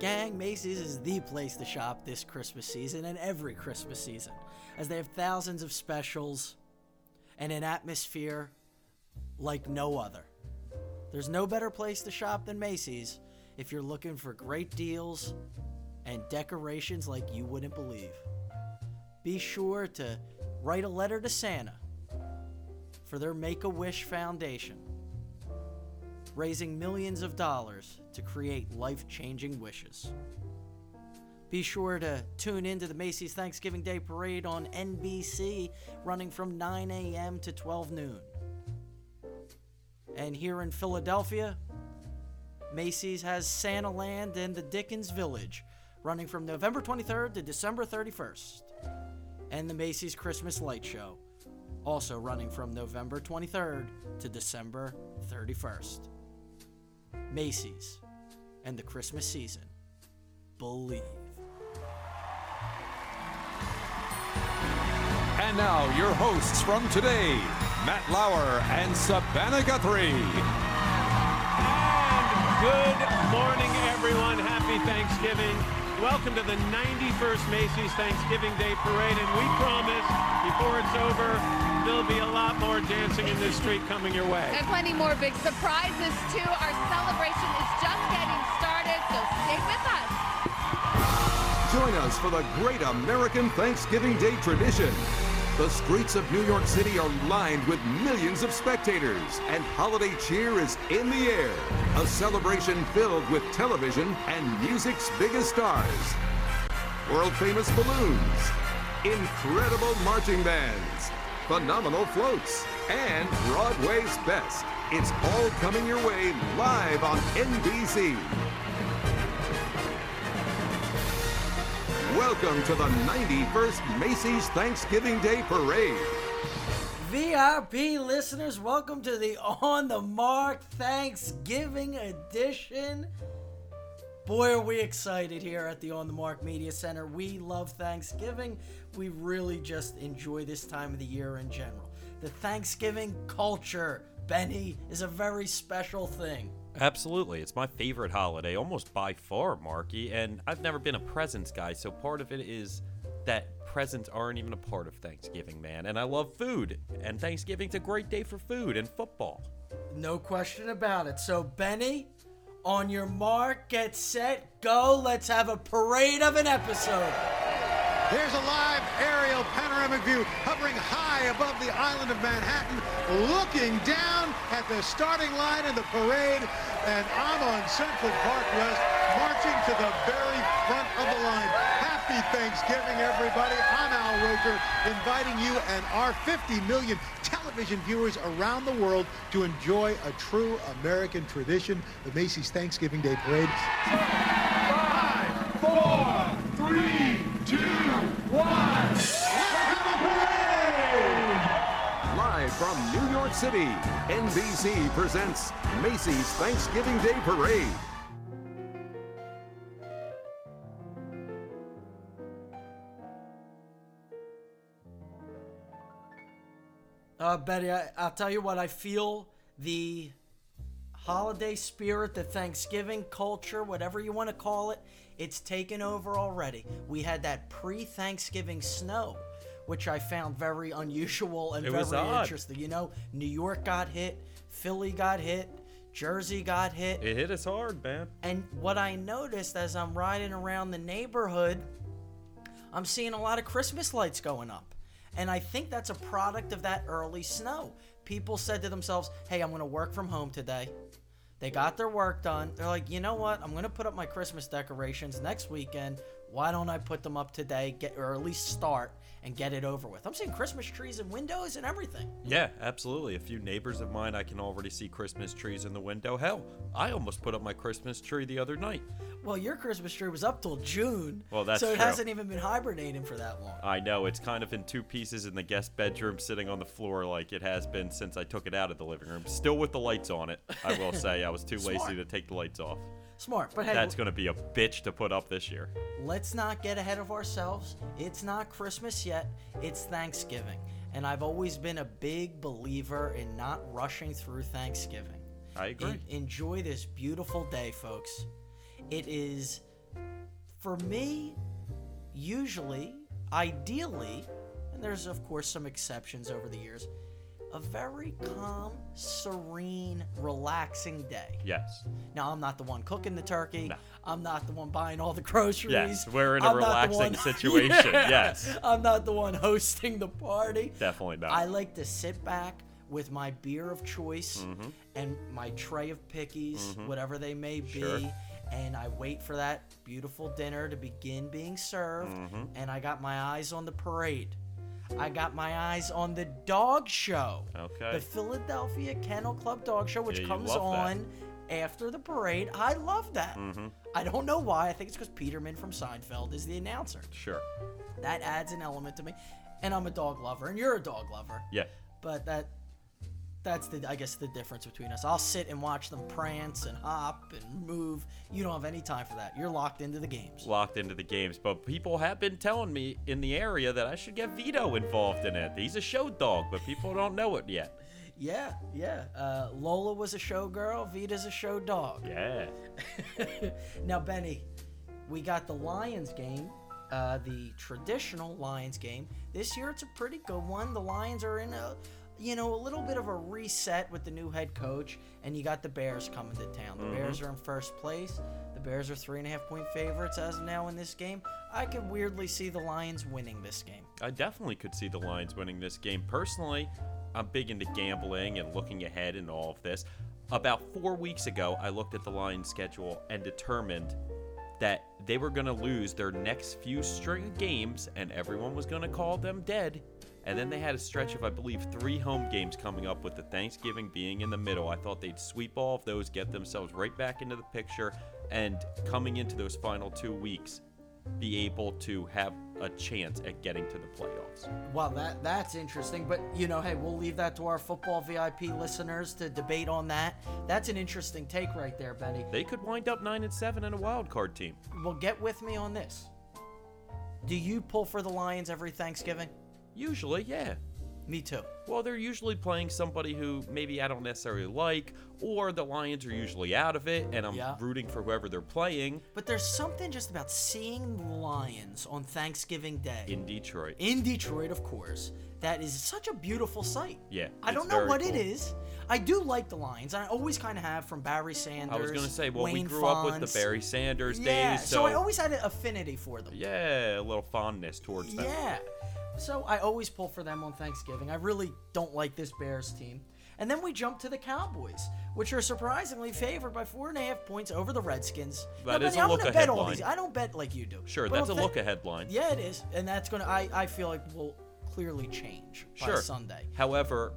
Gang, Macy's is the place to shop this Christmas season and every Christmas season, as they have thousands of specials and an atmosphere like no other. There's no better place to shop than Macy's if you're looking for great deals and decorations like you wouldn't believe. Be sure to write a letter to Santa for their Make a Wish Foundation, raising millions of dollars to create life changing wishes. Be sure to tune in to the Macy's Thanksgiving Day Parade on NBC, running from 9 a.m. to 12 noon. And here in Philadelphia, Macy's has Santa Land and the Dickens Village, running from November 23rd to December 31st. And the Macy's Christmas Light Show, also running from November 23rd to December 31st. Macy's and the Christmas season. Believe. And now, your hosts from today, Matt Lauer and Savannah Guthrie. And good morning, everyone. Happy Thanksgiving. Welcome to the 91st Macy's Thanksgiving Day Parade. And we promise, before it's over, there'll be a lot more dancing in this street coming your way. And plenty more big surprises, too. Our celebration is just getting started, so stay with us. Join us for the great American Thanksgiving Day tradition. The streets of New York City are lined with millions of spectators, and holiday cheer is in the air. A celebration filled with television and music's biggest stars. World famous balloons, incredible marching bands, phenomenal floats, and Broadway's best. It's all coming your way live on NBC. Welcome to the 91st Macy's Thanksgiving Day Parade. VIP listeners, welcome to the On the Mark Thanksgiving edition. Boy, are we excited here at the On the Mark Media Center. We love Thanksgiving. We really just enjoy this time of the year in general. The Thanksgiving culture, Benny, is a very special thing. Absolutely. It's my favorite holiday, almost by far, Marky. And I've never been a presents guy, so part of it is that presents aren't even a part of Thanksgiving, man. And I love food, and Thanksgiving's a great day for food and football. No question about it. So, Benny, on your mark, get set, go. Let's have a parade of an episode. There's a live aerial panoramic view hovering high above the island of Manhattan, looking down at the starting line of the parade. And I'm on Central Park West, marching to the very front of the line. Happy Thanksgiving, everybody. I'm Al Roker, inviting you and our 50 million television viewers around the world to enjoy a true American tradition, the Macy's Thanksgiving Day Parade. Five, four, three, two, one. Live from New York City, NBC presents Macy's Thanksgiving Day Parade. Uh, Betty, I, I'll tell you what, I feel the holiday spirit, the Thanksgiving culture, whatever you want to call it, it's taken over already. We had that pre Thanksgiving snow, which I found very unusual and It very interesting. You know, New York got hit, Philly got hit, Jersey got hit. It hit us hard, man. And what I noticed as I'm riding around the neighborhood, I'm seeing a lot of Christmas lights going up. And I think that's a product of that early snow. People said to themselves, hey, I'm going to work from home today. They got their work done. They're like, you know what? I'm to put up my Christmas decorations next weekend. Why don't I put them up today, get or at least start and get it over with? I'm seeing Christmas trees and windows and everything. Yeah, absolutely. A few neighbors of mine, I can already see Christmas trees in the window. Hell, I almost put up my Christmas tree the other night. Well, your Christmas tree was up till June. Well, that's so it true. hasn't even been hibernating for that long. I know, it's kind of in two pieces in the guest bedroom, sitting on the floor like it has been since I took it out of the living room. Still with the lights on it, I will say. I was too lazy to take the lights off. Smart, but hey, That's going to be a bitch to put up this year. let's not get ahead of ourselves. It's not Christmas yet, it's Thanksgiving. And I've always been a big believer in not rushing through Thanksgiving. I agree. En- enjoy this beautiful day, folks. It is for me, usually, ideally, and there's of course some exceptions over the years, a very calm, serene, relaxing day. Yes. Now, I'm not the one cooking the turkey. No. I'm not the one buying all the groceries. Yes, we're in a I'm relaxing one- situation, Yeah. yes. I'm not the one hosting the party. Definitely not. I like to sit back with my beer of choice Mm-hmm. and my tray of pickies, whatever they may be. Sure. And I wait for that beautiful dinner to begin being served. Mm-hmm. And I got my eyes on the parade. I got my eyes on the dog show. Okay. The Philadelphia Kennel Club Dog Show, which Yeah, comes love that. on after the parade. I love that. Mm-hmm. I don't know why. I think it's because Peterman from Seinfeld is the announcer. Sure. That adds an element to me. And I'm a dog lover, and you're a dog lover. Yeah. But that that's the I guess the difference between us. I'll sit and watch them prance and hop and move. You don't have any time for that. You're locked into the games. Locked into the games, but people have been telling me in the area that I should get Vito involved in it. He's a show dog, but people don't know it yet. Yeah, yeah. Uh, Lola was a show girl. Vita's a show dog. Yeah. now, Benny, we got the Lions game, uh, the traditional Lions game. This year, it's a pretty good one. The Lions are in a, you know, a little bit of a reset with the new head coach, and you got the Bears coming to town. The mm-hmm. Bears are in first place. The Bears are three and a half point favorites as of now in this game. I could weirdly see the Lions winning this game. I definitely could see the Lions winning this game. Personally, I'm big into gambling and looking ahead and all of this. About four weeks ago, I looked at the Lions schedule and determined that they were going to lose their next few string games and everyone was going to call them dead. And then they had a stretch of, I believe, three home games coming up with the Thanksgiving being in the middle. I thought they'd sweep all of those, get themselves right back into the picture, and coming into those final two weeks, be able to have a chance at getting to the playoffs. Well, that that's interesting, but you know, hey, we'll leave that to our football VIP listeners to debate on that. That's an interesting take right there, Benny. They could wind up nine and seven in a wild card team. Well, get with me on this. Do you pull for the Lions every Thanksgiving? Usually, yeah. Me too. Well, they're usually playing somebody who maybe I don't necessarily like, or the Lions are usually out of it, and I'm Yeah. rooting for whoever they're playing But there's something just about seeing the Lions on Thanksgiving Day in Detroit. in Detroit, of course. That is such a beautiful sight. Yeah, I don't know what it cool. is. I do like the Lions. I always kind of have from Barry Sanders. I was gonna say, well, we Wayne grew up with the Barry Sanders Yeah, days, so I always had an affinity for them. yeah, a little fondness towards them. Yeah. So I always pull for them on Thanksgiving. I really don't like this Bears team. And then we jump to the Cowboys, which are surprisingly favored by four and a half points over the Redskins. That now, is a I'm gonna look-ahead bet all line. these. I don't bet like you do. Sure, that's a look ahead line. Yeah, it is, and that's gonna. I, I feel like will clearly change by Sure. Sunday. However,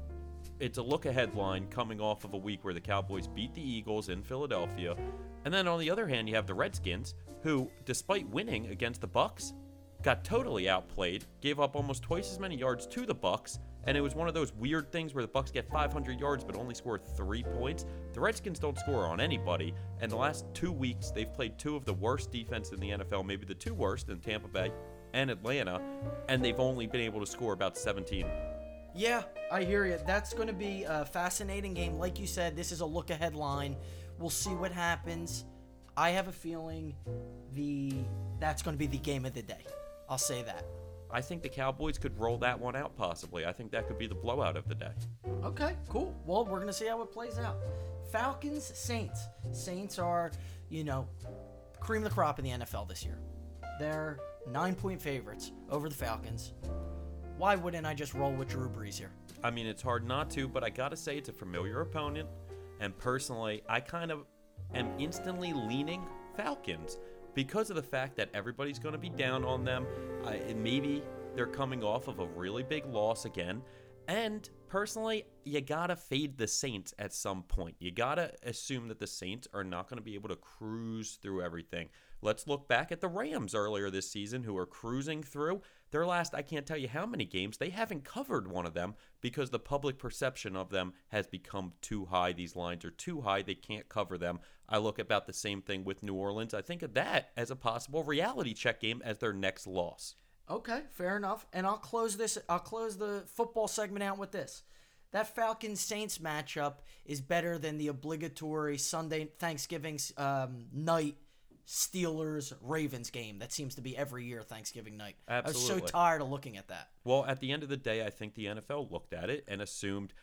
it's a look ahead line coming off of a week where the Cowboys beat the Eagles in Philadelphia. And then on the other hand, you have the Redskins, who, despite winning against the Bucks, got totally outplayed, gave up almost twice as many yards to the Bucks, and it was one of those weird things where the Bucks get 500 yards but only score 3 points. The Redskins don't score on anybody, and the last 2 weeks they've played two of the worst defense in the NFL, maybe the two worst in Tampa Bay and Atlanta, and they've only been able to score about 17 Yeah, I hear you. That's going to be a fascinating game. Like you said, this is a look ahead line. We'll see what happens. I have a feeling the that's going to be the game of the day. I'll say that. I think the Cowboys could roll that one out possibly. I think that could be the blowout of the day. Okay, cool. Well, we're going to see how it plays out. Falcons, Saints. Saints are, you know, cream of the crop in the NFL this year. They're nine point favorites over the Falcons. Why wouldn't I just roll with Drew Brees here? I mean, it's hard not to, but I gotta say it's a familiar opponent, and personally, I kind of am instantly leaning Falcons because of the fact that everybody's going to be down on them. Maybe they're coming off of a really big loss again. And personally, you gotta fade the Saints at some point. You gotta assume that the Saints are not going to be able to cruise through everything. Let's look back at the Rams earlier this season, who are cruising through. Their last, I can't tell you how many games, they haven't covered one of them because the public perception of them has become too high. These lines are too high, they can't cover them. I look about the same thing with New Orleans. I think of that as a possible reality check game as their next loss. Okay, fair enough. And I'll close this. I'll close the football segment out with this. That Falcons Saints matchup is better than the obligatory Sunday Thanksgiving um, night Steelers Ravens game that seems to be every year Thanksgiving night. I was so tired of looking at that. Well, at the end of the day, I think the NFL looked at it and assumed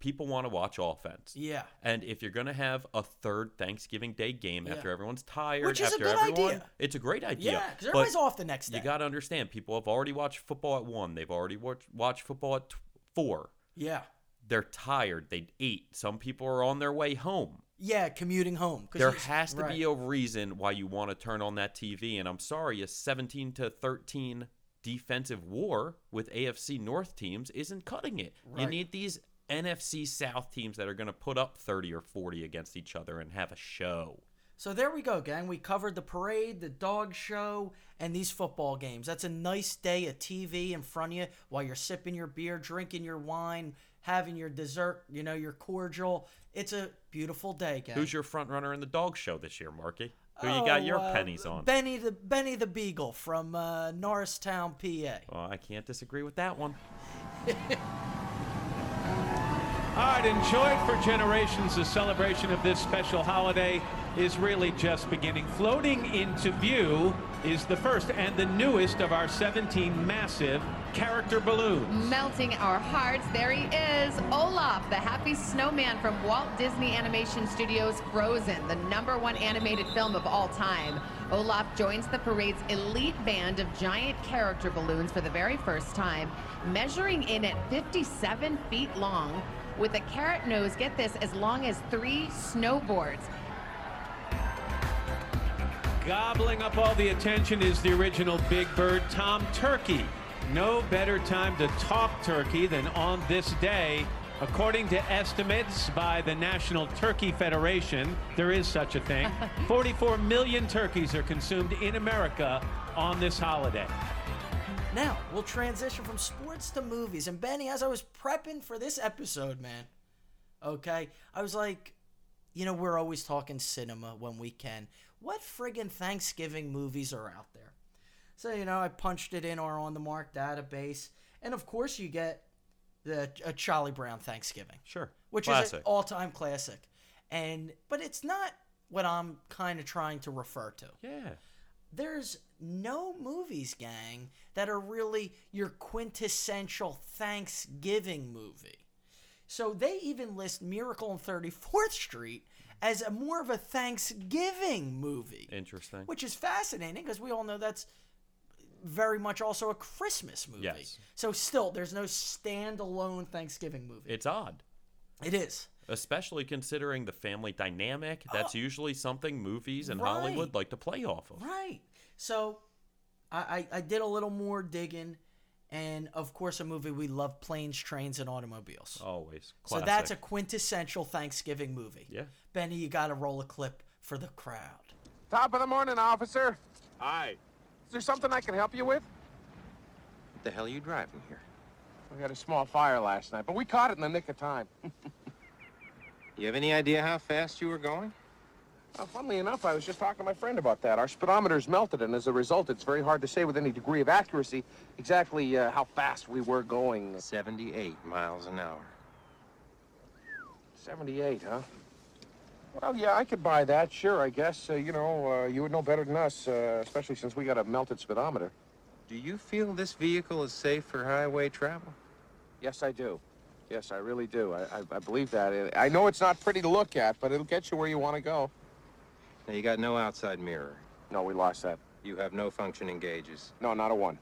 people want to watch offense. Yeah. And if you're going to have a third Thanksgiving Day game after Yeah. everyone's tired, Which is a after good everyone, idea. it's a great idea. Yeah, because But everybody's off the next day. You got to understand, people have already watched football at one. They've already watched, watched football at t- four. yeah. They're tired. They ate. Some people are on their way home. Yeah, commuting home. There has to right. be a reason why you want to turn on that TV. And I'm sorry, a 17 to 13 defensive war with AFC North teams isn't cutting it. You need these NFC South teams that are going to put up 30 or 40 against each other and have a show. So there we go, gang. We covered the parade, the dog show, and these football games. That's a nice day of TV in front of you while you're sipping your beer, drinking your wine, having your dessert, you know, your cordial. It's a beautiful day, gang. Who's your front runner in the dog show this year, Marky? Who you got Oh, your uh, pennies on? Benny the Benny the Beagle from uh, Norristown, PA. well, I can't disagree with that one. All right, enjoyed for generations. The celebration of this special holiday is really just beginning. Floating into view is the first and the newest of our 17 massive character balloons. Melting our hearts, there he is, Olaf, the happy snowman from Walt Disney Animation Studios' Frozen, the number one animated film of all time. Olaf joins the parade's elite band of giant character balloons for the very first time, measuring in at 57 feet long, with a carrot nose, get this, as long as three snowboards. Gobbling up all the attention is the original Big Bird, Tom Turkey. No better time to talk turkey than on this day. According to estimates by the National Turkey Federation, there is such a thing. 44 million turkeys are consumed in America on this holiday. Now, we'll transition from sports to movies. And Benny, as I was prepping for this episode, man, okay, I was like, you know, we're always talking cinema when we can. What friggin' Thanksgiving movies are out there? So, you know, I punched it in our on the mark database. And of course, you get the a Charlie Brown Thanksgiving Sure. which is an all-time classic and but it's not what i'm kind of trying to refer to yeah. there's no movies gang that are really your quintessential thanksgiving movie so they even list miracle on 34th street as a more of a thanksgiving movie Interesting. which is fascinating because we all know that's very much also a christmas movie Yes. so still there's no standalone thanksgiving movie It's odd. it is Especially considering the family dynamic. That's oh. usually something movies and Oh. Right. Hollywood like to play off of. Right. So I, I, I did a little more digging, and of course, a movie we love planes, trains, and automobiles. Always. so that's a quintessential Thanksgiving movie. Yeah. Benny, you got to roll a clip for the crowd. Top of the morning, officer. Hi. Is there something I can help you with? What the hell are you driving here? We had a small fire last night, but we caught it in the nick of time. You have any idea how fast you were going? Uh, funnily enough, I was just talking to my friend about that. Our speedometer's melted, and as a result, it's very hard to say with any degree of accuracy exactly uh, how fast we were going. 78 miles an hour. 78, huh? Well, yeah, I could buy that, sure, I guess. Uh, you know, uh, you would know better than us, uh, especially since we got a melted speedometer. Do you feel this vehicle is safe for highway travel? Yes, I do. Yes, I really do. I, I, I believe that. I know it's not pretty to look at, but it'll get you where you want to go. Now, you got no outside mirror. No, we lost that. You have no functioning gauges. No, not a one.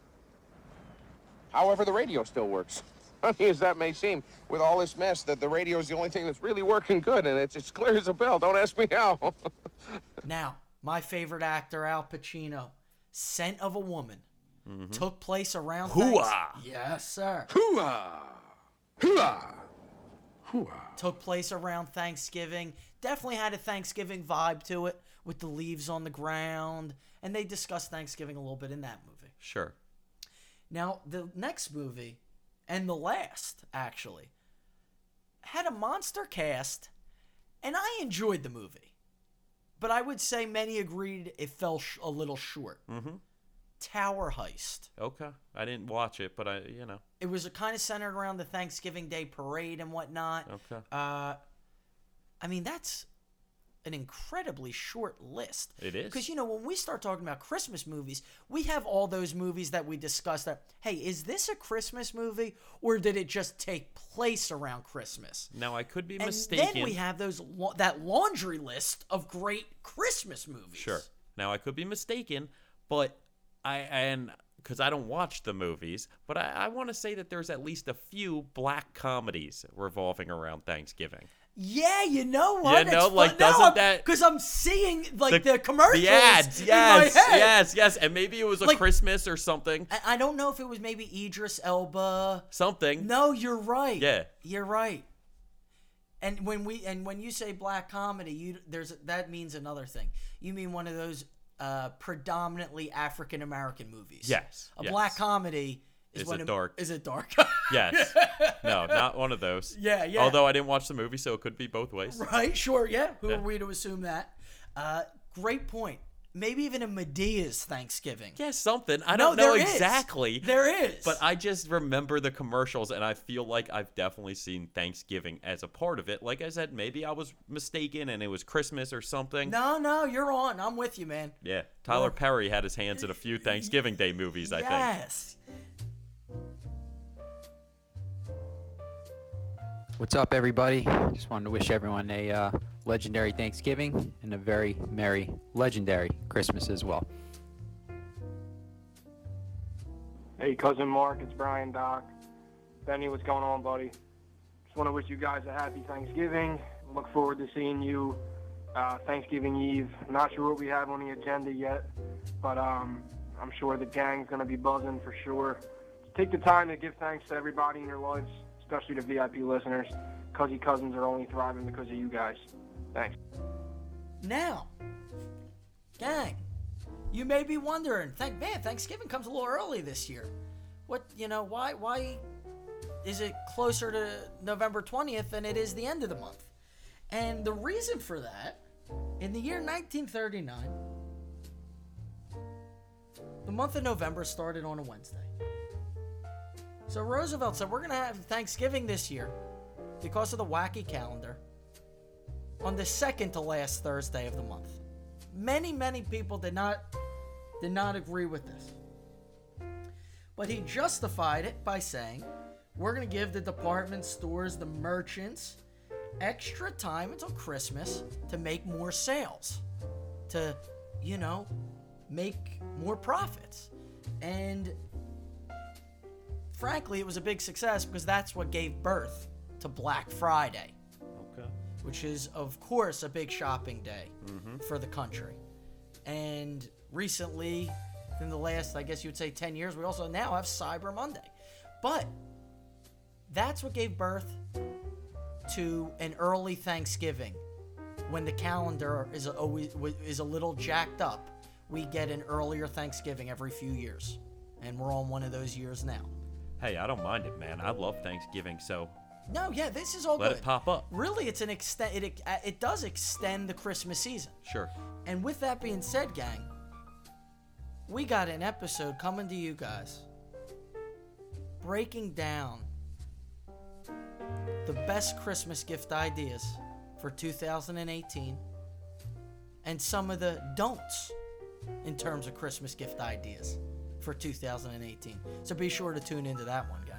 However, the radio still works. Funny as that may seem, with all this mess, that the radio is the only thing that's really working good, and it's as clear as a bell. Don't ask me how. Now, my favorite actor, Al Pacino, Scent of a Woman, mm-hmm. took place around. Hooah! Thanks- Yes, sir. Hooah! Hooah! Hooah! took place around Thanksgiving. Definitely had a Thanksgiving vibe to it with the leaves on the ground. And they discussed Thanksgiving a little bit in that movie. Sure. Now, the next movie, and the last, actually, had a monster cast, and I enjoyed the movie. But I would say many agreed it fell sh- a little short. Mm-hmm. Tower Heist. Okay. I didn't watch it, but I, you know. It was kind of centered around the Thanksgiving Day parade and whatnot. Okay. Uh, I mean, that's an incredibly short list. It is. Because, you know, when we start talking about Christmas movies, we have all those movies that we discuss that, hey, is this a Christmas movie or did it just take place around Christmas? Now I could be And mistaken. then we have those that laundry list of great Christmas movies. Sure. Now I could be mistaken, but I and because I don't watch the movies, but I, I want to say that there's at least a few black comedies revolving around Thanksgiving. Yeah, you know what? You know, It's like, fun- doesn't I'm- that- Cause I'm seeing like the, commercials, the ads, yes, yes, yes, and maybe it was a Like- Christmas or something, I, I don't know if it was maybe Idris Elba. something. No, you're right. Yeah. you're right. And when we and when you say black comedy, you there's that means another thing. You mean one of those uh, predominantly African American movies? Yes, A yes. black comedy is, Is it dark? Is it dark? Yes, no, not one of those. Yeah, yeah. Although I didn't watch the movie, so it could be both ways. Right, sure, yeah. Who Yeah. are we to assume that? Uh, great point. Maybe even a Madea's Thanksgiving. Yeah, something. I No, don't know there is. exactly. There is. But I just remember the commercials, and I feel like I've definitely seen Thanksgiving as a part of it. Like I said, maybe I was mistaken, and it was Christmas or something. no, no, you're on. I'm with you, man. Yeah, Tyler Perry had his hands in a few Thanksgiving Day movies. I think. yes. What's up, everybody? Just wanted to wish everyone a uh, legendary Thanksgiving and a very merry, legendary Christmas as well. Hey, cousin Mark, it's Brian Doc. Benny, what's going on, buddy? Just want to wish you guys a happy Thanksgiving. Look forward to seeing you uh, Thanksgiving Eve. Not sure what we have on the agenda yet, but um, I'm sure the gang's going to be buzzing for sure. Take the time to give thanks to everybody in your lives, especially to VIP listeners. Cuzzy Cousins are only thriving because of you guys. Thanks. Now, gang, you may be wondering, thank man, Thanksgiving comes a little early this year. What you know? Why? Why is it closer to November twentieth than it is the end of the month? And the reason for that, in the year 1939, the month of November started on a Wednesday. So Roosevelt said, "We're gonna have Thanksgiving this year because of the wacky calendar." on the second to last Thursday of the month. Many, many people did not did not agree with this. But he justified it by saying, "We're going to give the department stores, the merchants, extra time until Christmas to make more sales, to, you know, make more profits." And frankly, it was a big success because that's what gave birth to Black Friday Okay. which is, of course, a big shopping day mm-hmm. for the country. And recently, in the last, I guess you would say 10 years, we also now have Cyber Monday. But that's what gave birth to an early Thanksgiving. When the calendar is always is a little jacked up, we get an earlier Thanksgiving every few years, and we're on one of those years now. Hey, I don't mind it, man. I love Thanksgiving, so No, yeah, this is all let good. it pop up. Really, it's an extent. It uh, it does extend the Christmas season. Sure. And with that being said, gang, we got an episode coming to you guys breaking down the best Christmas gift ideas for 2018 and some of the don'ts in terms of Christmas gift ideas for 2018. So be sure to tune into that one, gang.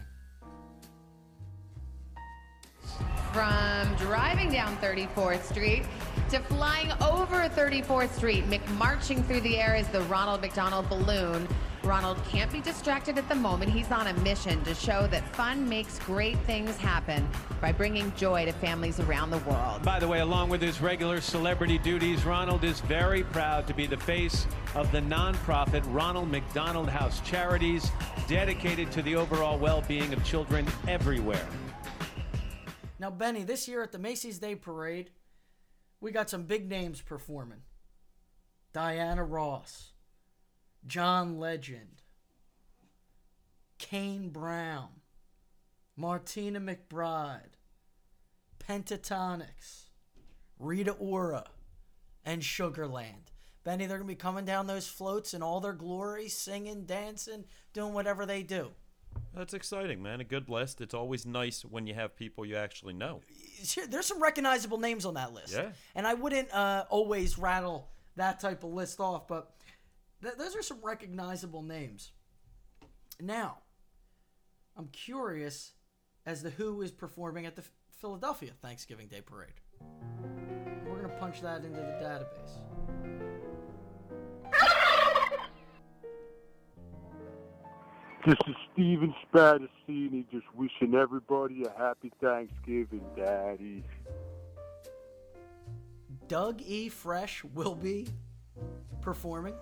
From driving down 34th Street to flying over 34th Street, McMarching through the air is the Ronald McDonald balloon. Ronald can't be distracted at the moment. He's on a mission to show that fun makes great things happen by bringing joy to families around the world. By the way, along with his regular celebrity duties, Ronald is very proud to be the face of the nonprofit Ronald McDonald House Charities, dedicated to the overall well being of children everywhere. Now, Benny, this year at the Macy's Day Parade, we got some big names performing Diana Ross, John Legend, Kane Brown, Martina McBride, Pentatonix, Rita Ora, and Sugarland. Benny, they're going to be coming down those floats in all their glory, singing, dancing, doing whatever they do. That's exciting, man. A good list. It's always nice when you have people you actually know. There's some recognizable names on that list. Yeah. And I wouldn't uh, always rattle that type of list off, but th- those are some recognizable names. Now, I'm curious as to who is performing at the Philadelphia Thanksgiving Day Parade. We're going to punch that into the database. This is Steven Spadassini just wishing everybody a happy Thanksgiving, Daddy. Doug E. Fresh will be performing.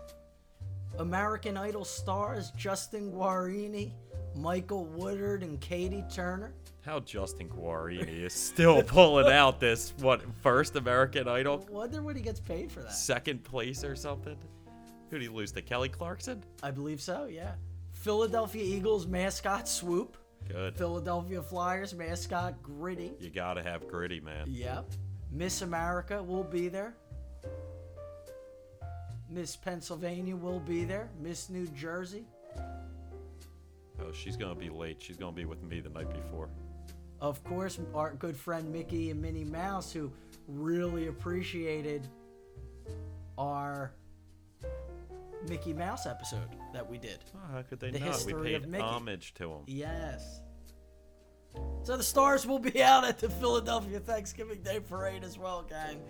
American Idol stars Justin Guarini, Michael Woodard, and Catie Turner. How Justin Guarini is still pulling out this what first American Idol, Wonder what he gets paid for that. second place or something. Who did he lose to? Kelly Clarkson. I believe so, yeah. Philadelphia Eagles mascot Swoop. Good. Philadelphia Flyers mascot Gritty. You gotta have gritty, man. Yep. Miss America will be there. Miss Pennsylvania will be there. Miss New Jersey. Oh, she's gonna be late. She's gonna be with me the night before. Of course, our good friend Mickey and Minnie Mouse, who really appreciated our Mickey Mouse episode that we did. Oh, how could they The not? We paid homage to him. Yes. So the stars will be out at the Philadelphia Thanksgiving Day Parade as well, gang.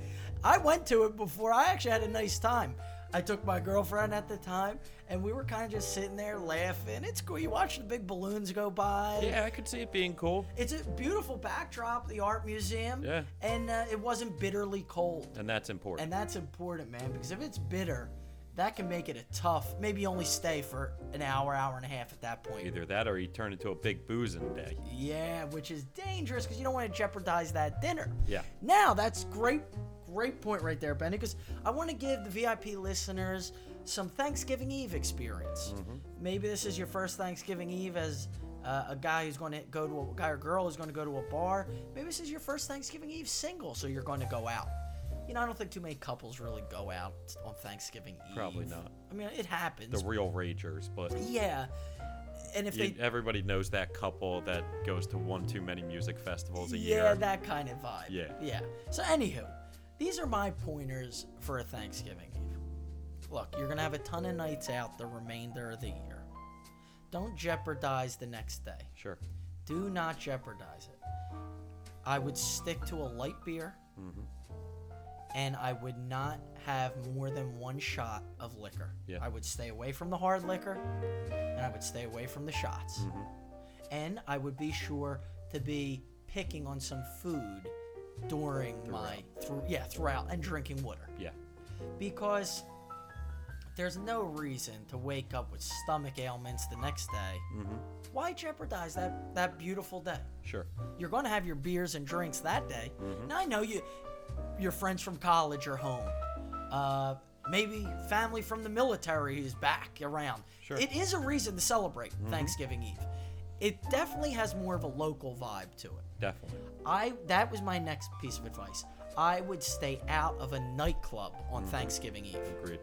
I went to it before. I actually had a nice time. I took my girlfriend at the time, and we were kind of just sitting there laughing. It's cool. You watch the big balloons go by. Yeah, I could see it being cool. It's a beautiful backdrop, the art museum. Yeah. And uh, it wasn't bitterly cold. And that's important. And that's important, man, because if it's bitter, that can make it a tough. Maybe only stay for an hour, hour and a half at that point. Either that or you turn into a big boozing day. Yeah, which is dangerous because you don't want to jeopardize that dinner. Yeah. Now that's great, great point right there, Benny. Because I want to give the VIP listeners some Thanksgiving Eve experience. Maybe this is your first Thanksgiving Eve as uh, a guy who's going to go to a guy or girl who's going to go to a bar. Maybe this is your first Thanksgiving Eve single, so you're going to go out. You know, I don't think too many couples really go out on Thanksgiving Eve. Probably not. I mean, it happens. The real ragers, but yeah. And if you- they everybody knows that couple that goes to one too many music festivals a yeah, year. Yeah, that kind of vibe. Yeah. Yeah. So, anywho, these are my pointers for a Thanksgiving Eve. Look, you're going to have a ton of nights out the remainder of the year. Don't jeopardize the next day. Sure. Do not jeopardize it. I would stick to a light beer, Mm-hmm. and I would not have more than one shot of liquor. Yeah. I would stay away from the hard liquor, and I would stay away from the shots. Mm-hmm. And I would be sure to be picking on some food during my through yeah throughout and drinking water Yeah. because there's no reason to wake up with stomach ailments the next day. Mm-hmm. Why jeopardize that that beautiful day? Sure. You're going to have your beers and drinks that day. Mhm. Now I know you, your friends from college are home. Uh, maybe family from the military is back around. Sure. It is a reason to celebrate Mhm. Thanksgiving Eve. It definitely has more of a local vibe to it. Definitely. I that was my next piece of advice. I would stay out of a nightclub on Mhm. Thanksgiving Eve. Agreed.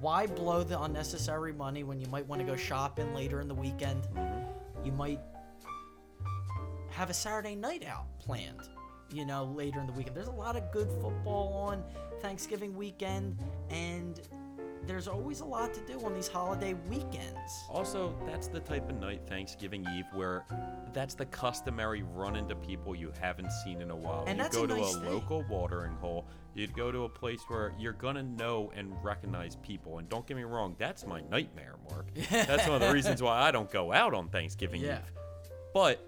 Why blow the unnecessary money when you might want to go shopping later in the weekend? Mm-hmm. You might have a Saturday night out planned, you know, later in the weekend. There's a lot of good football on Thanksgiving weekend, and there's always a lot to do on these holiday weekends. Also, that's the type of night, Thanksgiving Eve, where that's the customary run into people you haven't seen in a while. And you that's go a to nice a thing. local watering hole. You'd go to a place where you're gonna know and recognize people. And don't get me wrong, that's my nightmare, Mark. that's one of the reasons why I don't go out on Thanksgiving Yeah. Eve. But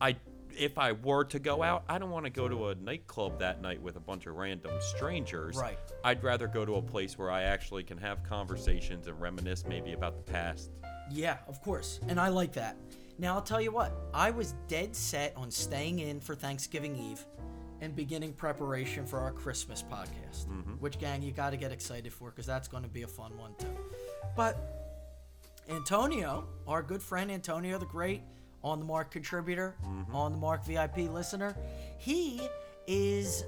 I, if I were to go out, I don't want to go to a nightclub that night with a bunch of random strangers. Right. I'd rather go to a place where I actually can have conversations and reminisce maybe about the past. Yeah, of course. And I like that. Now, I'll tell you what, I was dead set on staying in for Thanksgiving Eve and beginning preparation for our Christmas podcast, Mhm. which, gang, you got to get excited for because that's going to be a fun one, too. But Antonio, our good friend Antonio the Great, on the Mark contributor, on the Mark VIP listener, he is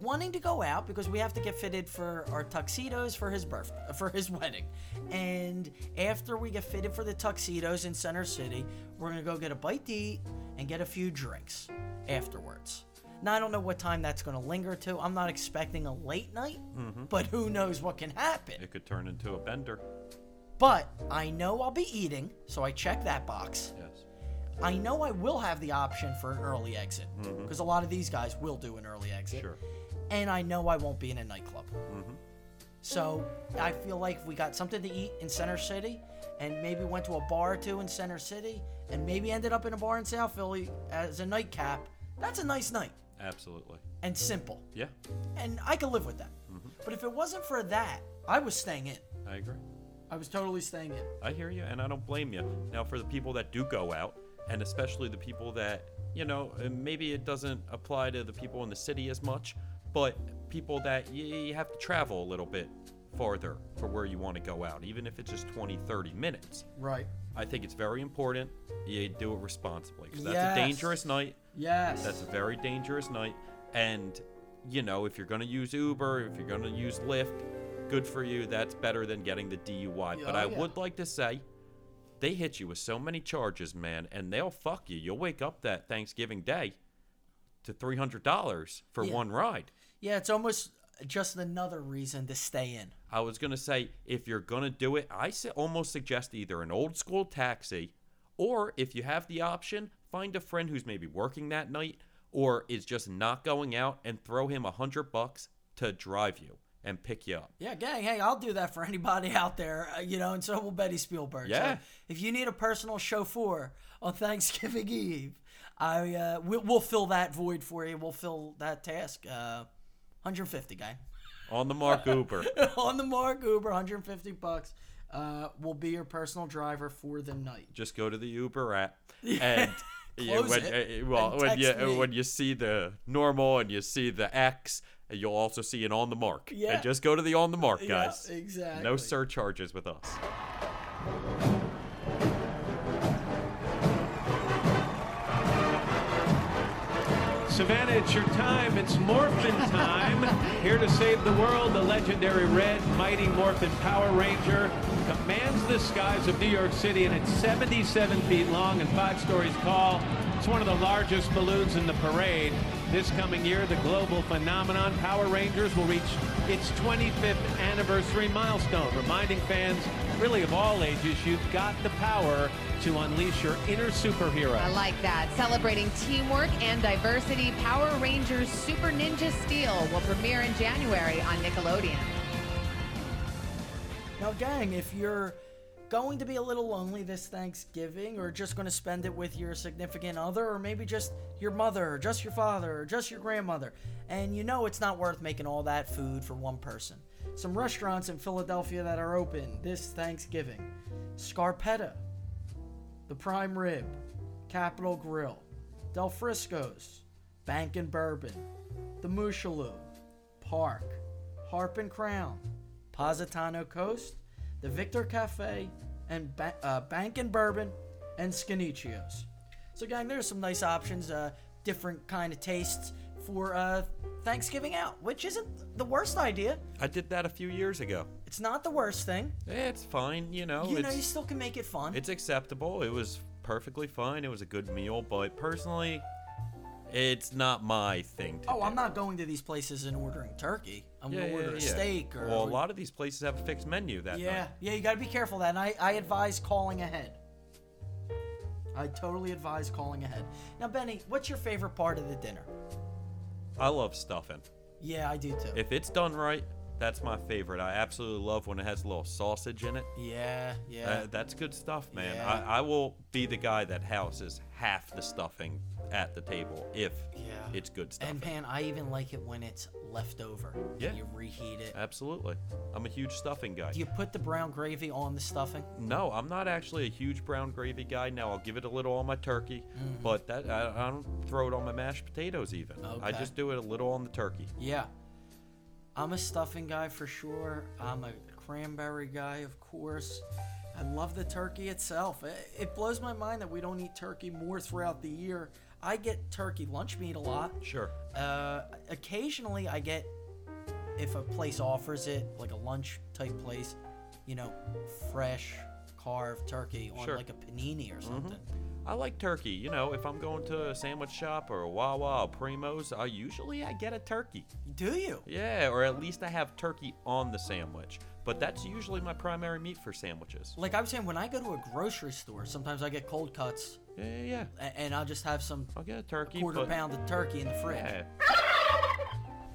wanting to go out because we have to get fitted for our tuxedos for his birth for his wedding. And after we get fitted for the tuxedos in Center City, we're gonna go get a bite to eat and get a few drinks afterwards. Now I don't know what time that's gonna linger to. I'm not expecting a late night, Mhm. but who knows what can happen. It could turn into a bender. But I know I'll be eating, so I check that box. Yes. I know I will have the option for an early exit because a lot of these guys will do an early exit. Sure. And I know I won't be in a nightclub. Mm-hmm. So I feel like if we got something to eat in Center City and maybe went to a bar or two in Center City and maybe ended up in a bar in South Philly as a nightcap, that's a nice night Absolutely. and simple. Yeah, And I could live with that. Mm-hmm. But if it wasn't for that, I was staying in. I agree. I was totally staying in. I hear you, and I don't blame you. Now, for the people that do go out, and especially the people that, you know, maybe it doesn't apply to the people in the city as much, but people that you have to travel a little bit farther for where you want to go out, even if it's just 20, 30 minutes. Right. I think it's very important you do it responsibly because that's Yes. a dangerous night. Yes. That's a very dangerous night. And, you know, if you're going to use Uber, if you're going to use Lyft, good for you. That's better than getting the DUI. but Oh, I yeah. would like to say, they hit you with so many charges, man, and they'll fuck you. You'll wake up that Thanksgiving day to $300 for Yeah. one ride. Yeah, it's almost just another reason to stay in. I was gonna say if you're gonna do it, I almost suggest either an old school taxi, or if you have the option, find a friend who's maybe working that night or is just not going out and throw him a hundred bucks to drive you and pick you up. Yeah, gang, hey, I'll do that for anybody out there, uh, you know, and so will Betty Spielberg. So Yeah. if you need a personal chauffeur on Thanksgiving Eve, I uh, we'll, we'll fill that void for you. We'll fill that task. Uh, 150, gang. On the mark Uber. on the mark Uber, 150 bucks. Uh, will be your personal driver for the night. Just go to the Uber app Yeah. and Close when, it uh, uh well, and when you uh, me. when you see the normal and you see the X, uh, you'll also see an on the mark. Yeah. And just go to the on the mark, Yeah, guys. exactly. No surcharges with us. Savannah, it's your time. It's Morphin time. Here to save the world, the legendary red mighty Morphin Power Ranger commands the skies of New York City, and it's 77 feet long and five stories tall. It's one of the largest balloons in the parade. This coming year, the global phenomenon Power Rangers will reach its 25th anniversary milestone, reminding fans, really of all ages, you've got the power to unleash your inner superhero. I like that. Celebrating teamwork and diversity, Power Rangers Super Ninja Steel will premiere in January on Nickelodeon. Now, gang, if you're going to be a little lonely this Thanksgiving, or just going to spend it with your significant other, or maybe just your mother, or just your father, or just your grandmother, and you know it's not worth making all that food for one person, some restaurants in Philadelphia that are open this Thanksgiving Scarpetta, the Prime Rib, Capital Grille, Del Frisco's, Bank and Bourbon, the Moshulu, Park, Harp and Crown, Positano Coast, the Victor Cafe, and ba- uh, Bank and Bourbon, and Scannicchio's. So, gang, there's some nice options, uh, different kind of tastes for uh, Thanksgiving out, which isn't the worst idea. I did that a few years ago. It's not the worst thing. Eh, It's fine, you know. you know, you still can make it fun. it's acceptable. It was perfectly fine. It was a good meal, but personally, it's not my thing to oh, do. I'm not going to these places and ordering turkey. I'm Yeah, gonna yeah, order a yeah. steak or Well, a lot of these places have a fixed menu that yeah, night. yeah. You got to be careful of that. And I, I advise calling ahead. I totally advise calling ahead. Now, Benny, what's your favorite part of the dinner? I love stuffing. Yeah, I do too. If it's done right, that's my favorite. I absolutely love when it has a little sausage in it. yeah, yeah. Uh, that's good stuff, man. Yeah. I, I will be the guy that houses half the stuffing at the table if. It's good stuff. and man, I even like it when it's left over. Yeah. You reheat it. Absolutely. I'm a huge stuffing guy. Do you put the brown gravy on the stuffing? No, I'm not actually a huge brown gravy guy. Now I'll give it a little on my turkey, Mhm. but that I, I don't throw it on my mashed potatoes even. Okay. I just do it a little on the turkey. Yeah. I'm a stuffing guy for sure. I'm a cranberry guy, of course. I love the turkey itself. It, it blows my mind that we don't eat turkey more throughout the year. I get turkey lunch meat a lot. Sure. Uh, occasionally, I get if a place offers it, like a lunch type place, you know, fresh carved turkey on Sure. like a panini or something. I like turkey. You know, if I'm going to a sandwich shop or a Wawa or Primo's, I usually I get a turkey. Do you? Yeah, or at least I have turkey on the sandwich. But that's usually my primary meat for sandwiches. Like I was saying, when I go to a grocery store, sometimes I get cold cuts. Yeah, yeah, yeah. a- And I'll just have some I'll get a turkey. quarter but- pound of turkey in the fridge. Yeah.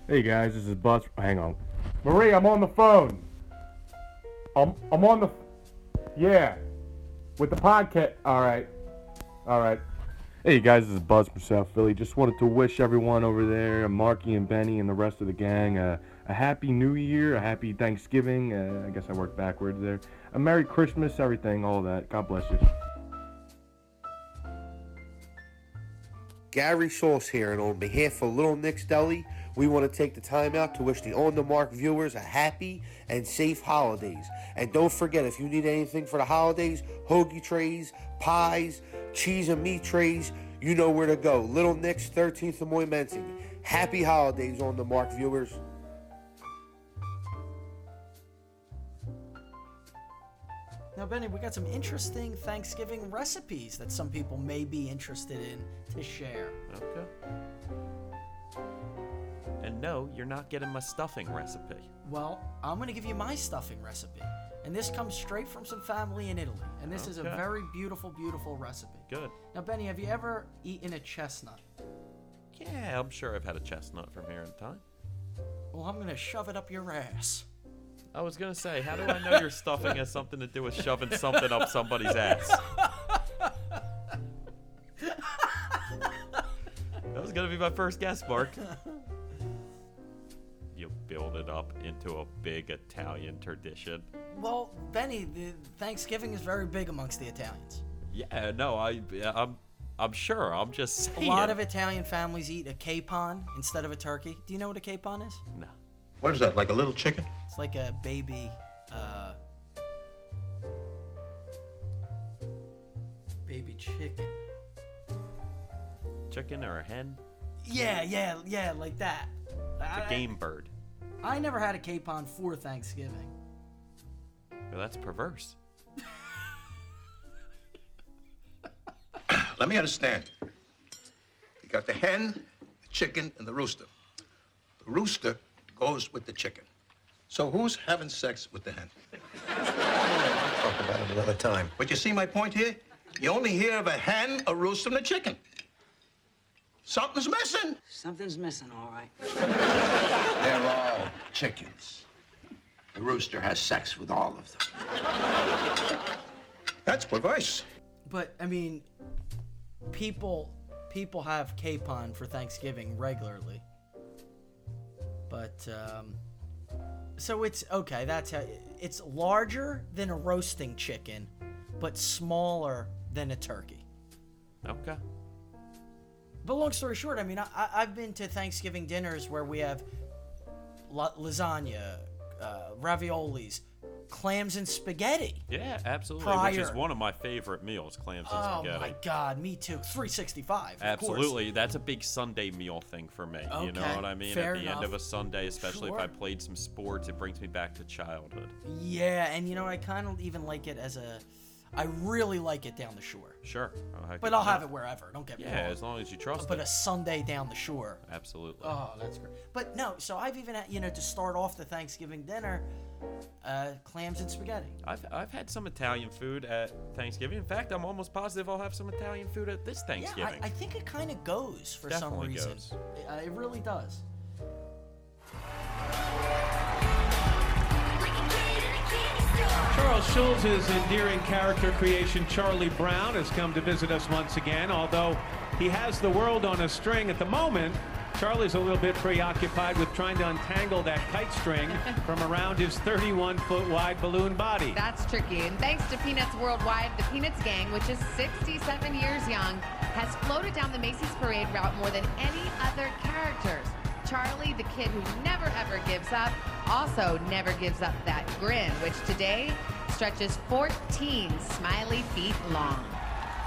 Hey guys, this is Buzz. Hang on. Marie, I'm on the phone. I'm I'm on the. Yeah, with the podcast. All right, all right. Hey guys, this is Buzz from South Philly. Just wanted to wish everyone over there, Marky and Benny and the rest of the gang, uh, a happy New Year, a happy Thanksgiving. Uh, I guess I worked backwards there. A Merry Christmas, everything, all that. God bless you. Gary Sauce here, and on behalf of Little Nick's Deli, we want to take the time out to wish the On the Mark viewers a happy and safe holidays. And don't forget, if you need anything for the holidays, hoagie trays, pies, cheese and meat trays, you know where to go. Little Nick's, 13th and Moyamensing. Happy holidays, On the Mark viewers. Now, Benny, we got some interesting Thanksgiving recipes that some people may be interested in to share. Okay. And no, you're not getting my stuffing recipe. Well, I'm going to give you my stuffing recipe. And this comes straight from some family in Italy. And this is a Okay. very beautiful, beautiful recipe. Good. Now, Benny, have you ever eaten a chestnut? Yeah, I'm sure I've had a chestnut from here in time. Well, I'm going to shove it up your ass. I was gonna say, how do I know your stuffing has something to do with shoving something up somebody's ass? That was gonna be my first guess, Mark. You build it up into a big Italian tradition. Well, Benny, the Thanksgiving is very big amongst the Italians. Yeah, no, I, I'm, I'm sure. I'm just saying. A lot of Italian families eat a capon instead of a turkey. Do you know what a capon is? No. What is that, like a little chicken? It's like a baby, uh, baby chicken. Chicken or a hen? Yeah, yeah, yeah, like that. It's I- a game bird. I never had a capon for Thanksgiving. Well, that's perverse. Let me understand. You got the hen, the chicken, and the rooster. The rooster goes with the chicken. So who's having sex with the hen? Talk about it another time. But you see my point here? You only hear of a hen, a rooster, and a chicken. Something's missing. Something's missing, all right. They're all chickens. The rooster has sex with all of them. That's perverse. But I mean, people people have capon for Thanksgiving regularly. But um, so it's okay. That's how it's larger than a roasting chicken, but smaller than a turkey. Okay. But long story short, I mean, I, I've been to Thanksgiving dinners where we have la- lasagna, uh, raviolis, clams and spaghetti. Yeah, absolutely. Which is one of my favorite meals, clams and Oh spaghetti. Oh my god, me too. 365. of course. Absolutely, that's a big Sunday meal thing for me. You know what I mean? fair At the end of a Sunday, especially if I played some sports, it brings me back to childhood. Yeah, and you know, I kind of even like it as a. I really like it down the shore. Sure. Oh, But. I'll have it wherever. Don't get me Yeah, wrong. as long as you trust But it. a Sunday down the shore. Absolutely. Oh, that's great. But no, so I've even had, you know, to start off the Thanksgiving dinner, uh, clams and spaghetti. I've, I've had some Italian food at Thanksgiving. In fact, I'm almost positive I'll have some Italian food at this Thanksgiving. Yeah, I, I think it kind of goes for some Definitely reason. goes. It, uh, it really does. Charles Schulz's endearing character creation, Charlie Brown, has come to visit us once again. Although he has the world on a string at the moment, Charlie's a little bit preoccupied with trying to untangle that kite string from around his 31 foot wide balloon body. That's tricky. And thanks to Peanuts Worldwide, the Peanuts Gang, which is 67 years young, has floated down the Macy's parade route more than any other characters. Charlie, the kid who never ever gives up, also never gives up that grin, which today stretches 14 smiley feet long.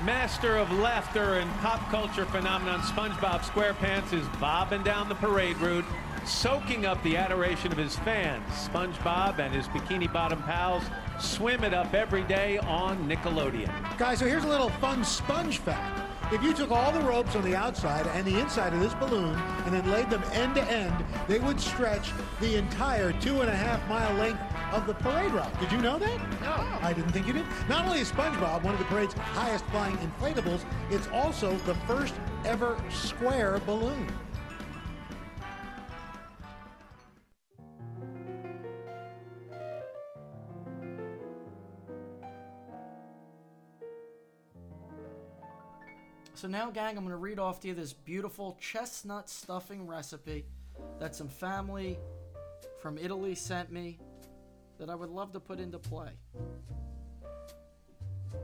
master of laughter and pop culture phenomenon SpongeBob SquarePants is bobbing down the parade route, soaking up the adoration of his fans. SpongeBob and his bikini bottom pals swim it up every day on Nickelodeon. Guys, so here's a little fun sponge fact. If you took all the ropes on the outside and the inside of this balloon and then laid them end to end, they would stretch the entire two and a half mile length of the parade route. Did you know that? No. I didn't think you did. Not only is SpongeBob one of the parade's highest flying inflatables, it's also the first ever square balloon. So now, gang, I'm going to read off to you this beautiful chestnut stuffing recipe that some family from Italy sent me that I would love to put into play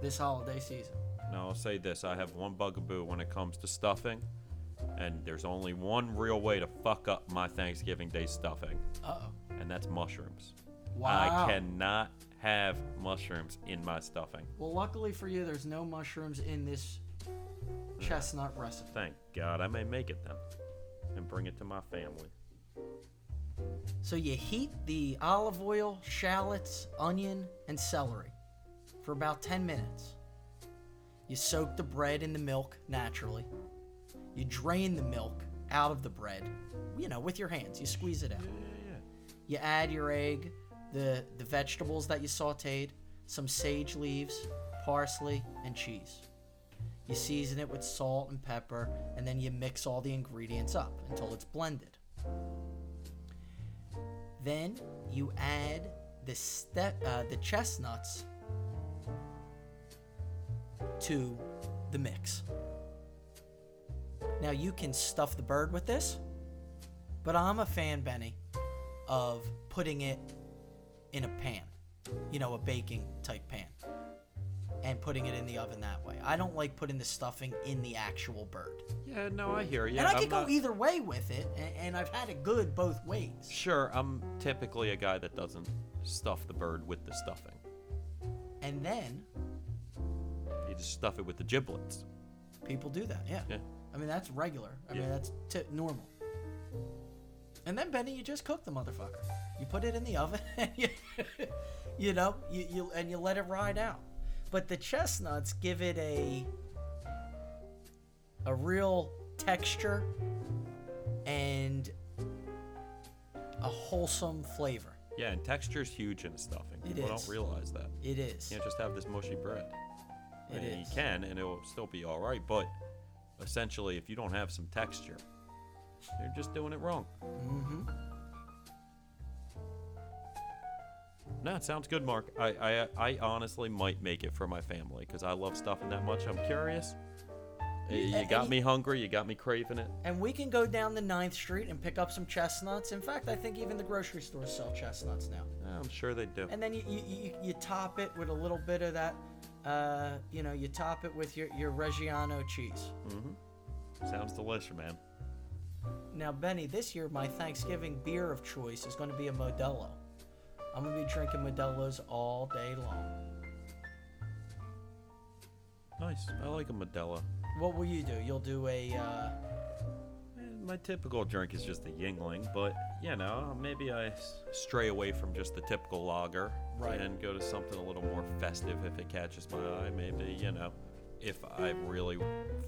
this holiday season. Now, I'll say this I have one bugaboo when it comes to stuffing, and there's only one real way to fuck up my Thanksgiving Day stuffing, Uh oh. and that's mushrooms. Wow. I cannot have mushrooms in my stuffing. Well, luckily for you, there's no mushrooms in this chestnut recipe. Thank God I may make it then and bring it to my family. So you heat the olive oil, shallots, onion, and celery for about 10 minutes. You soak the bread in the milk naturally. You drain the milk out of the bread, you know, with your hands. You squeeze it out. Yeah, yeah, yeah. You add your egg, the, the vegetables that you sauteed, some sage leaves, parsley, and cheese. You season it with salt and pepper, and then you mix all the ingredients up until it's blended. Then you add the ste- uh, the chestnuts to the mix. Now you can stuff the bird with this, but I'm a fan, Benny, of putting it in a pan, you know, a baking type pan, and putting it in the oven that way. I don't like putting the stuffing in the actual bird. Yeah, no, I hear you. and I I'm could go not- either way with it, and, and I've had it good both ways. Sure, I'm typically a guy that doesn't stuff the bird with the stuffing. And then You just stuff it with the giblets. people do that, yeah. Yeah. I mean, that's regular. I mean, that's t- normal. And then Benny, you just cook the motherfucker. You put it in the oven, and you, you know, you, you and you let it ride out. But the chestnuts give it a a real texture and a wholesome flavor. Yeah, and texture's huge in stuffing. It People is. don't realize that. It is. You can't just have this mushy bread. I mean, is. You can, and it will still be all right. But essentially, if you don't have some texture, you're just doing it wrong. Mm-hmm. No, it sounds good, Mark. I I, I honestly might make it for my family because I love stuffing that much. I'm curious. You got me hungry. You got me craving it. And we can go down the 9th Street and pick up some chestnuts. In fact, I think even the grocery stores sell chestnuts now. Yeah, I'm sure they do. And then you, you, you, you top it with a little bit of that, uh, you know, you top it with your, your Reggiano cheese. Mm-hmm. Sounds delicious, man. Now, Benny, this year my Thanksgiving beer of choice is going to be a Modelo. I'm to be drinking Modelos all day long. Nice. I like a Modelo. What will you do? You'll do a. Uh, My typical drink is just a Yuengling, but you know, maybe I stray away from just the typical lager Right. and go to something a little more festive if it catches my eye. Maybe you know, if I really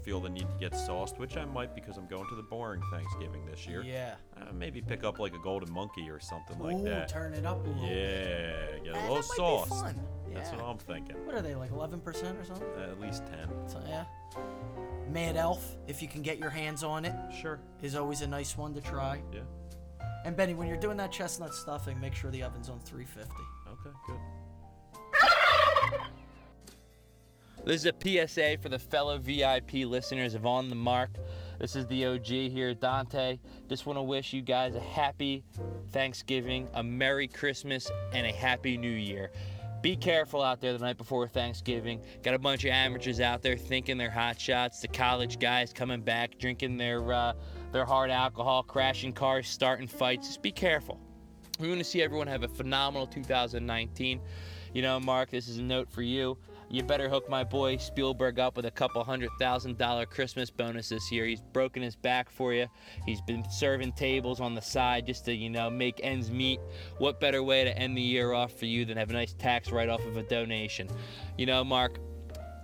feel the need to get sauced, which I might because I'm going to the boring Thanksgiving this year. Yeah. Uh, maybe pick up like a golden monkey or something like that. turn it up a little. Yeah, get a Eh, little that might be sauce. That's Yeah. what I'm thinking. What are they, like 11% or something? At least ten. So, yeah. Mad Elf, if you can get your hands on it. Sure. Is always a nice one to try. Yeah. And Benny, when you're doing that chestnut stuffing, make sure the oven's on 350. Okay, good. This is a PSA for the fellow VIP listeners of On the Mark. This is the OG here, Dante. Just want to wish you guys a happy Thanksgiving, a Merry Christmas, and a Happy New Year. Be careful out there the night before Thanksgiving. Got a bunch of amateurs out there thinking they're hot shots. The college guys coming back, drinking their uh, their hard alcohol, crashing cars, starting fights. Just be careful. We want to see everyone have a phenomenal 2019. You know, Mark, this is a note for you. You better hook my boy Spielberg up with a couple hundred thousand dollar Christmas bonus this year. He's broken his back for you. He's been serving tables on the side just to, you know, make ends meet. What better way to end the year off for you than have a nice tax write off of a donation? You know, Mark,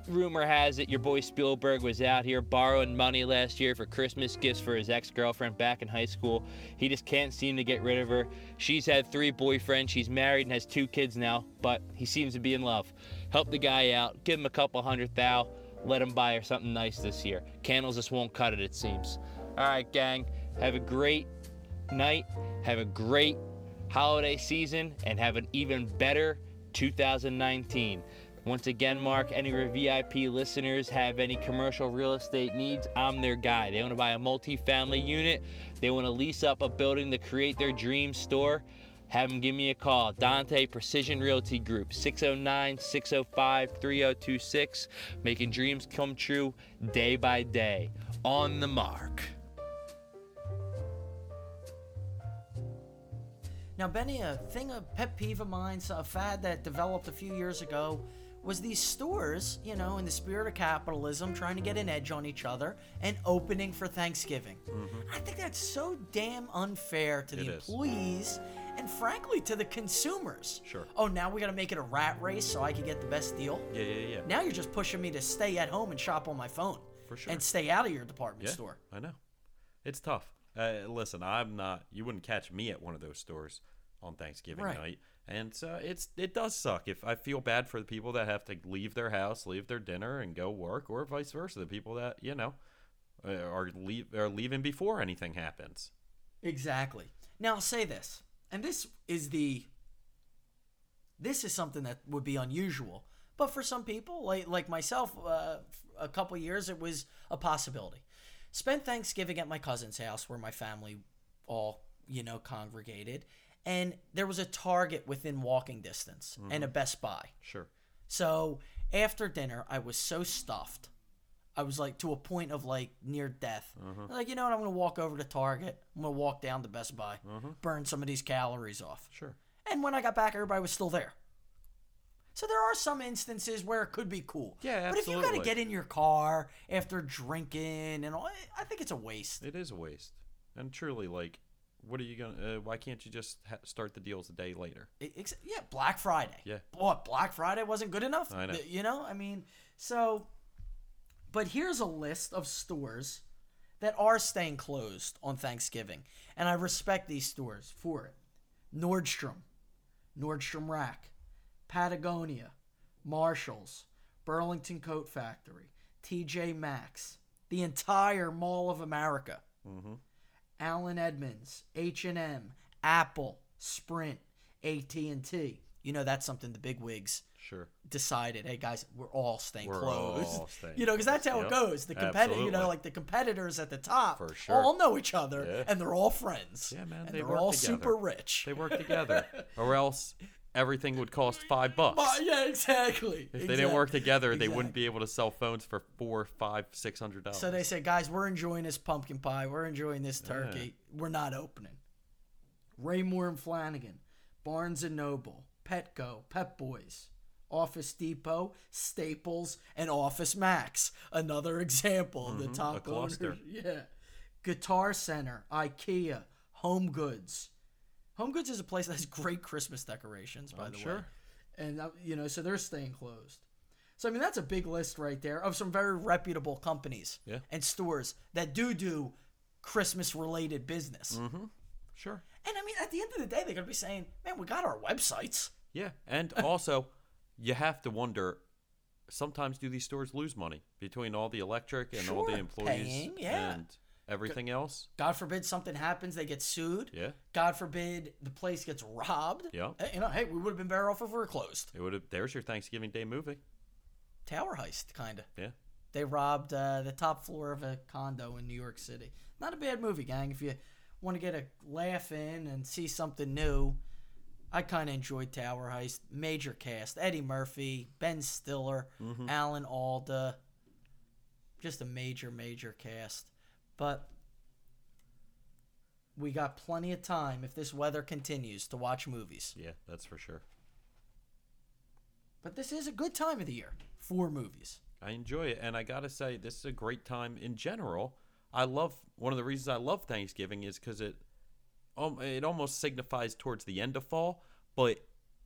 rumor has it your boy Spielberg was out here borrowing money last year for Christmas gifts for his ex girlfriend back in high school. He just can't seem to get rid of her. She's had three boyfriends, she's married and has two kids now, but he seems to be in love. Help the guy out, give him a couple hundred thou, let him buy her something nice this year. Candles just won't cut it, it seems. All right, gang, have a great night, have a great holiday season, and have an even better 2019. Once again, Mark, any of your VIP listeners have any commercial real estate needs, I'm their guy. They want to buy a multi-family unit, they want to lease up a building to create their dream store. Have them give me a call. Dante Precision Realty Group, 609 605 3026. Making dreams come true day by day. On the mark. Now, Benny, a thing, a pet peeve of mine, so a fad that developed a few years ago, was these stores, you know, in the spirit of capitalism, trying to get an edge on each other and opening for Thanksgiving. Mm-hmm. I think that's so damn unfair to It the is. And, frankly, to the consumers. Sure. Oh, now we got to make it a rat race so I can get the best deal. Yeah, yeah, yeah. Now you're just pushing me to stay at home and shop on my phone. For sure. And stay out of your department Yeah, store. I know. It's tough. Uh, listen, I'm not. You wouldn't catch me at one of those stores on Thanksgiving Right. night, and so it's it does suck. If I feel bad for the people that have to leave their house, leave their dinner, and go work, or vice versa, the people that you know uh, are leave are leaving before anything happens. Exactly. Now I'll say this, and this is the this is something that would be unusual, but for some people, like like myself, uh, a couple years it was a possibility. Spent Thanksgiving at my cousin's house where my family all you know congregated, and there was a Target within walking distance and a Best Buy. Sure. So after dinner, I was so stuffed. I was like to a point of like near death. Like, you know what? I'm going to walk over to Target. I'm going to walk down to Best Buy, burn some of these calories off. Sure. And when I got back, everybody was still there. So there are some instances where it could be cool. Yeah, absolutely. But if you got to get in your car after drinking and all, I think it's a waste. It is a waste, and truly, like, what are you gonna? Uh, why can't you just ha- start the deals a day later? It- yeah, Black Friday. Yeah. What, Black Friday wasn't good enough? I know. You know, I mean, so. But here's a list of stores that are staying closed on Thanksgiving. And I respect these stores for it Nordstrom, Nordstrom Rack, Patagonia, Marshalls, Burlington Coat Factory, TJ Maxx, the entire Mall of America. Mm-hmm. Allen Edmonds, H&M, Apple, Sprint, AT&T. You know that's something the big wigs Sure. decided. Hey guys, we're all staying We're closed. all staying you know, because that's how closed. it goes. The competitor, you know, like the competitors at the top, For sure. all know each other, Yeah. and they're all friends. Yeah, man. and they they're work all together. super rich. They work together, or else everything would cost five bucks. Yeah, exactly. If they didn't work Exactly. together, they wouldn't be able to sell phones for four, five, six hundred dollars. So they say, guys, we're enjoying this pumpkin pie. We're enjoying this turkey. We're not opening. Raymour and Flanigan, Barnes and Noble, Petco, Pep Boys, Office Depot, Staples, and Office Max. Another example of the Mhm, top owners. Yeah. Guitar Center, IKEA, Home Goods. Home Goods is a place that has great Christmas decorations, by I'm the way. sure. And uh, you know, so they're staying closed. So I mean, that's a big list right there of some very reputable companies Yeah. and stores that do do Christmas-related business. Mm-hmm. Sure. And I mean, at the end of the day, they're gonna be saying, "Man, we got our websites." Yeah, and also, you have to wonder. Sometimes do these stores lose money between all the electric and all the employees paying, yeah. and everything else? God forbid something happens, they get sued. Yeah, God forbid the place gets robbed. yeah. You know, hey, we would have been better off if we were closed. It would have. There's your Thanksgiving Day movie. Tower heist, kind of. Yeah. They robbed uh, the top floor of a condo in New York City. Not a bad movie, gang. If you want to get a laugh in and see something new, I kind of enjoyed Tower Heist. Major cast: Eddie Murphy, Ben Stiller, Mhm. Alan Alda. Just a major, major cast. But we got plenty of time if this weather continues to watch movies. Yeah, that's for sure. But this is a good time of the year for movies. I enjoy it, and I gotta say, this is a great time in general. I love one of the reasons I love Thanksgiving is because it, um, it almost signifies towards the end of fall, but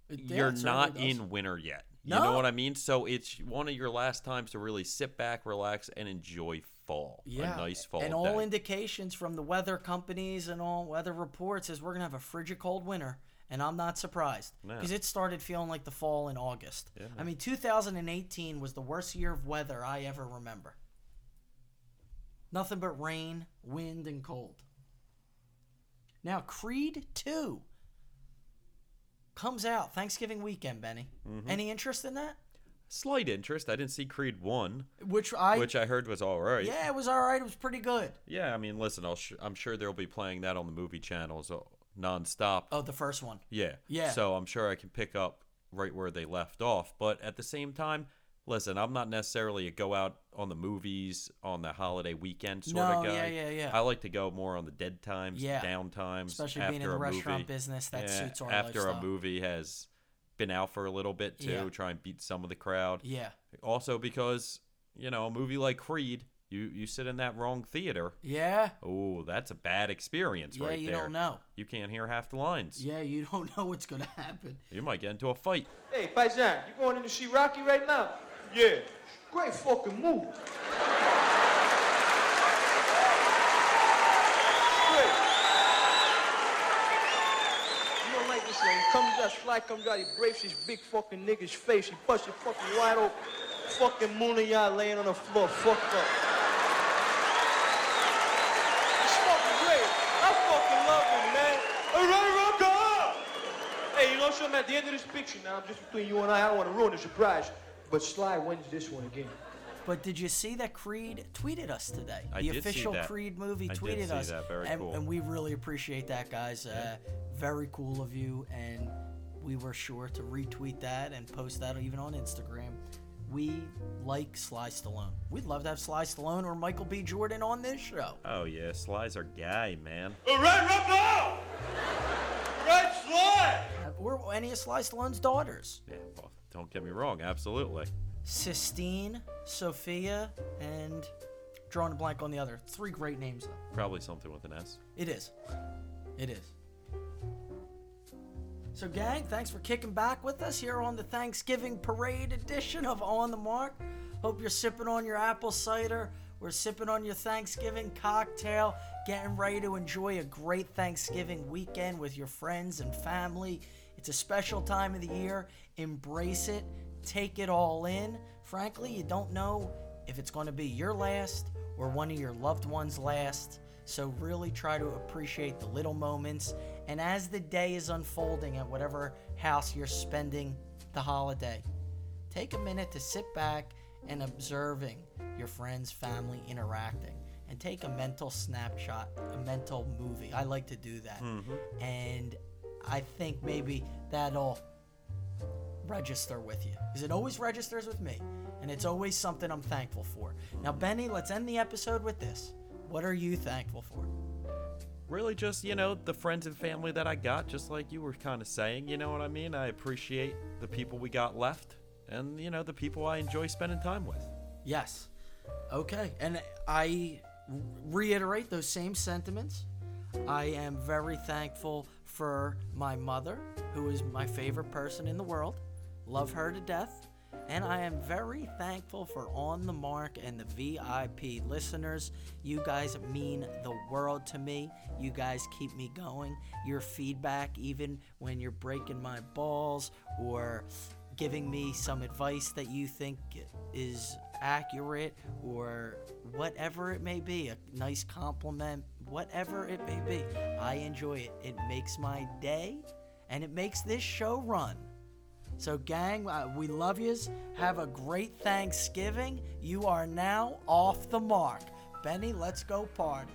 It- yeah, you're not in winter yet. You No. know what I mean? So it's one of your last times to really sit back, relax, and enjoy fall. Yeah, a nice fall and day. all indications from the weather companies and all weather reports is we're gonna have a frigid cold winter, and I'm not surprised because it started feeling like the fall in August. Yeah, I mean, 2018 was the worst year of weather I ever remember. Nothing but rain, wind, and cold. Now, Creed 2 comes out Thanksgiving weekend, Benny. Mhm. Any interest in that? Slight interest. I didn't see Creed one, Which I which I heard was all right. Yeah, it was all right. It was pretty good. Yeah, I mean, listen, I'll sh- I'm sure they'll be playing that on the movie channels uh, nonstop. Oh, the first one. Yeah. Yeah. So I'm sure I can pick up right where they left off. But at the same time, listen, I'm not necessarily a go out on the movies on the holiday weekend sort No, of guy. yeah, yeah, yeah. I like to go more on the dead times, Yeah. down times, Especially after being in the a restaurant movie. business, that Yeah, suits our After lifestyle. a movie has been out for a little bit too, Yeah. try and beat some of the crowd. Yeah. Also because you know a movie like Creed, you you sit in that wrong theater. Yeah. Oh, that's a bad experience Yeah, right you there. don't know. You can't hear half the lines. Yeah, you don't know what's gonna happen. You might get into a fight. Hey, Paisan, you going in to see Rocky right now? Yeah. Great fucking move. Great. You don't like this thing. He comes out, Sly comes out, he breaks his big fucking nigga's face. He busts it fucking wide open. Fucking Moon and y'all laying on the floor, fucked up. It's fucking great. I fucking love him, man. All right, Rocker! Hey, you know something? At the end of this picture now, just between you and I, I don't want to ruin the surprise. But Sly wins this one again. But did you see that Creed tweeted us today? I the did see official that. Creed movie I did tweeted see us. that. Very and, cool. and we really appreciate that, guys. Uh, very cool of you. And we were sure to retweet that and post that even on Instagram. We like Sly Stallone. We'd love to have Sly Stallone or Michael B. Jordan on this show. Oh yeah, Sly's our guy, man. All right, Rocker! Right, Sly! Or any of Sly Stallone's daughters. Yeah, well, don't get me wrong, absolutely. Sistine, Sophia, and drawing a blank on the other. Three great names, though. Probably something with an S. It is. It is. So, gang, thanks for kicking back with us here on the Thanksgiving Parade edition of On the Mark. Hope you're sipping on your apple cider. We're sipping on your Thanksgiving cocktail, getting ready to enjoy a great Thanksgiving weekend with your friends and family. It's a special time of the year. Embrace it, take it all in. Frankly, you don't know if it's going to be your last or one of your loved ones' last. So, really try to appreciate the little moments. And as the day is unfolding at whatever house you're spending the holiday, take a minute to sit back and observing your friends, family interacting. And take a mental snapshot, a mental movie. I like to do that. Mm-hmm. And I think maybe that'll register with you. Because it always registers with me. And it's always something I'm thankful for. Now, Benny, let's end the episode with this. What are you thankful for? Really, just you know, the friends and family that I got, just like you were kind of saying. You know what I mean? I appreciate the people we got left, and you know, the people I enjoy spending time with. Yes. Okay. And I reiterate those same sentiments. I am very thankful for my mother, who is my favorite person in the world. Love her to death. And I am very thankful for On the Mark and the VIP listeners. You guys mean the world to me. You guys keep me going. Your feedback, even when you're breaking my balls or giving me some advice that you think is accurate or whatever it may be, a nice compliment, whatever it may be. I enjoy it. It makes my day and it makes this show run. So, gang, uh, we love yous. Have a great Thanksgiving. You are now off the mark. Benny, let's go party.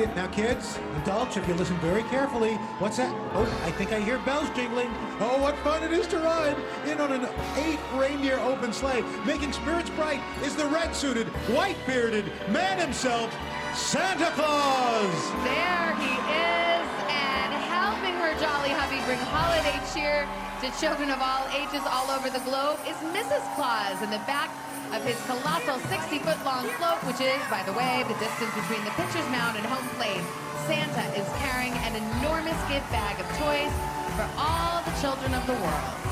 It. Now, kids, adults, if you listen very carefully, what's that? Oh, I think I hear bells jingling. Oh, what fun it is to ride in on an eight reindeer open sleigh. Making spirits bright is the red suited, white bearded man himself, Santa Claus. There he is, bring holiday cheer to children of all ages all over the globe is Mrs. Claus in the back of his colossal 60-foot long float, which is, by the way, the distance between the pitcher's mound and home plate. Santa is carrying an enormous gift bag of toys for all the children of the world.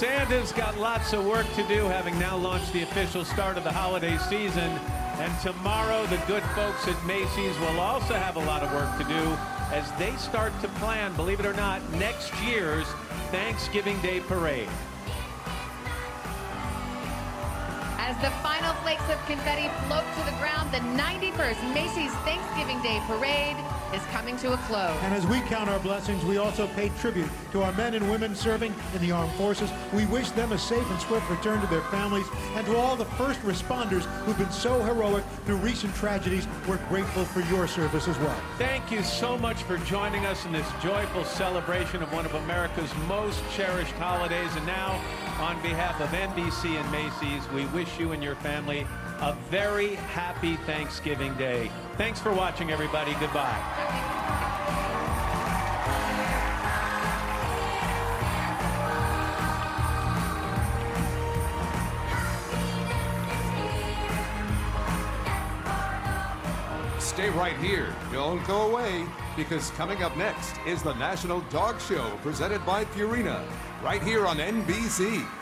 Santa's got lots of work to do, having now launched the official start of the holiday season. And tomorrow, the good folks at Macy's will also have a lot of work to do as they start to plan, believe it or not, next year's Thanksgiving Day Parade. The final flakes of confetti float to the ground, the 91st Macy's Thanksgiving Day Parade is coming to a close. And as we count our blessings, we also pay tribute to our men and women serving in the armed forces. We wish them a safe and swift return to their families. And to all the first responders who've been so heroic through recent tragedies, we're grateful for your service as well. Thank you so much for joining us in this joyful celebration of one of America's most cherished holidays. And now, on behalf of NBC and Macy's, we wish you and your family a very happy Thanksgiving Day. Thanks for watching, everybody. Goodbye. Stay right here. Don't go away because coming up next is the National Dog Show presented by Purina right here on NBC.